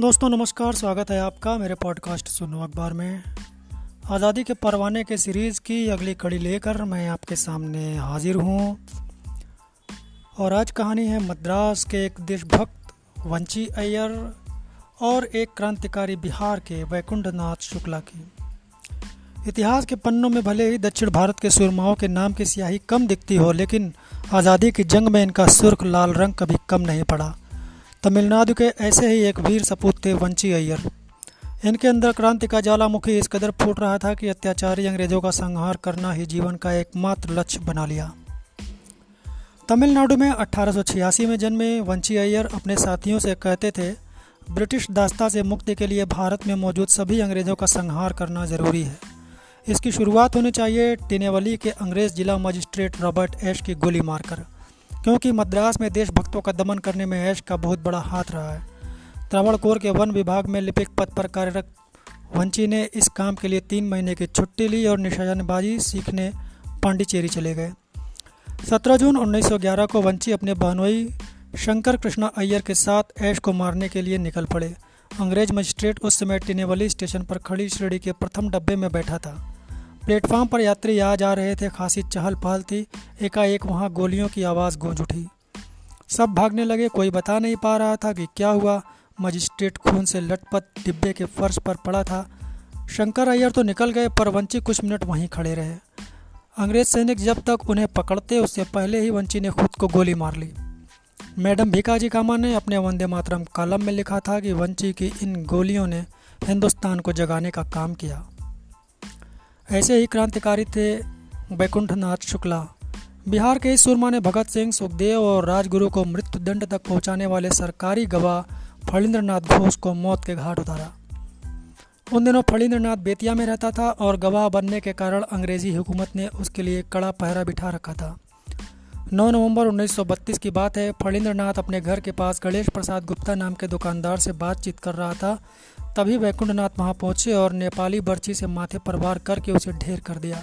दोस्तों, नमस्कार, स्वागत है आपका मेरे पॉडकास्ट सुनो अखबार में। आज़ादी के परवाने के सीरीज़ की अगली कड़ी लेकर मैं आपके सामने हाजिर हूँ। और आज कहानी है मद्रास के एक देशभक्त वंची अय्यर और एक क्रांतिकारी बिहार के वैकुंठ नाथ शुक्ला की। इतिहास के पन्नों में भले ही दक्षिण भारत के सुरमाओं के नाम की स्याही कम दिखती हो, लेकिन आज़ादी की जंग में इनका सुर्ख लाल रंग कभी कम नहीं पड़ा। तमिलनाडु के ऐसे ही एक वीर सपूत थे वंची अय्यर। इनके अंदर क्रांति का ज्वालामुखी इस कदर फूट रहा था कि अत्याचारी अंग्रेज़ों का संहार करना ही जीवन का एकमात्र लक्ष्य बना लिया। तमिलनाडु में अठारह में जन्मे वंची अय्यर अपने साथियों से कहते थे, ब्रिटिश दास्ता से मुक्ति के लिए भारत में मौजूद सभी अंग्रेज़ों का संहार करना ज़रूरी है। इसकी शुरुआत होनी चाहिए टिनेवली के अंग्रेज़ जिला मजिस्ट्रेट रॉबर्ट एश की गोली मारकर। क्योंकि मद्रास में देशभक्तों का दमन करने में ऐश का बहुत बड़ा हाथ रहा है। त्रावणकोर के वन विभाग में लिपिक पद पर कार्यरत वंची ने इस काम के लिए तीन महीने की छुट्टी ली और निशानबाजी सीखने पांडिचेरी चले गए। 17 जून 1911 को वंची अपने बहनोई शंकर कृष्णा अय्यर के साथ ऐश को मारने के लिए निकल पड़े। अंग्रेज़ मजिस्ट्रेट उस समय टिनेवली स्टेशन पर खड़ी श्रेणी के प्रथम डब्बे में बैठा था। प्लेटफार्म पर यात्री आ जा रहे थे, खासी चहल पहल थी। एकाएक वहाँ गोलियों की आवाज़ गूंज उठी। सब भागने लगे, कोई बता नहीं पा रहा था कि क्या हुआ। मजिस्ट्रेट खून से लटपट डिब्बे के फर्श पर पड़ा था। शंकर अय्यर तो निकल गए, पर वंची कुछ मिनट वहीं खड़े रहे। अंग्रेज़ सैनिक जब तक उन्हें पकड़ते, उससे पहले ही वंची ने खुद को गोली मार ली। मैडम भिकाजी कामा ने अपने वंदे मातरम कॉलम में लिखा था कि वंची की इन गोलियों ने हिंदुस्तान को जगाने का काम किया। ऐसे ही क्रांतिकारी थे वैकुंठनाथ शुक्ला। बिहार के इस सुरमा ने भगत सिंह, सुखदेव और राजगुरु को मृत्युदंड तक पहुँचाने वाले सरकारी गवाह फलिंद्र नाथ घोष को मौत के घाट उतारा। उन दिनों फलिंद्र नाथ बेतिया में रहता था और गवाह बनने के कारण अंग्रेज़ी हुकूमत ने उसके लिए कड़ा पहरा बिठा रखा था। 9 नवंबर 1932 की बात है। फणीन्द्र नाथ अपने घर के पास गणेश प्रसाद गुप्ता नाम के दुकानदार से बातचीत कर रहा था। तभी वैकुंठनाथ वहाँ पहुँचे और नेपाली बर्ची से माथे पर वार करके उसे ढेर कर दिया।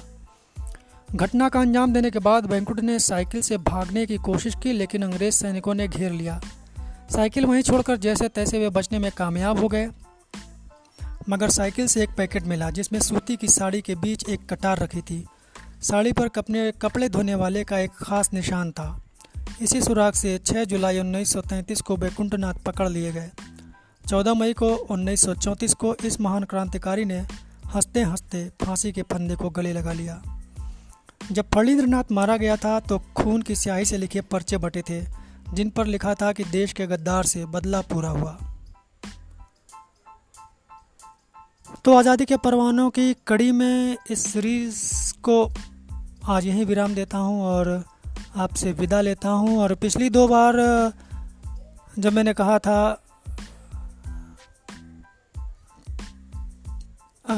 घटना का अंजाम देने के बाद वैकुंठ ने साइकिल से भागने की कोशिश की, लेकिन अंग्रेज़ सैनिकों ने घेर लिया। साइकिल वहीं छोड़कर जैसे तैसे वे बचने में कामयाब हो गए। मगर साइकिल से एक पैकेट मिला, जिसमें सूती की साड़ी के बीच एक कटार रखी थी। साड़ी पर कपने, कपड़े धोने वाले का एक खास निशान था। इसी सुराग से 6 जुलाई 1933 को बैकुंठनाथ पकड़ लिए गए। 14 मई को 1934 को इस महान क्रांतिकारी ने हँसते हँसते फांसी के फंदे को गले लगा लिया। जब फणीन्द्रनाथ मारा गया था तो खून की स्याही से लिखे पर्चे बटे थे, जिन पर लिखा था कि देश के गद्दार से बदला पूरा हुआ। तो आज़ादी के परवानों की कड़ी में इस सीरीज़ को आज यहीं विराम देता हूँ और आपसे विदा लेता हूँ। और पिछली दो बार जब मैंने कहा था आ,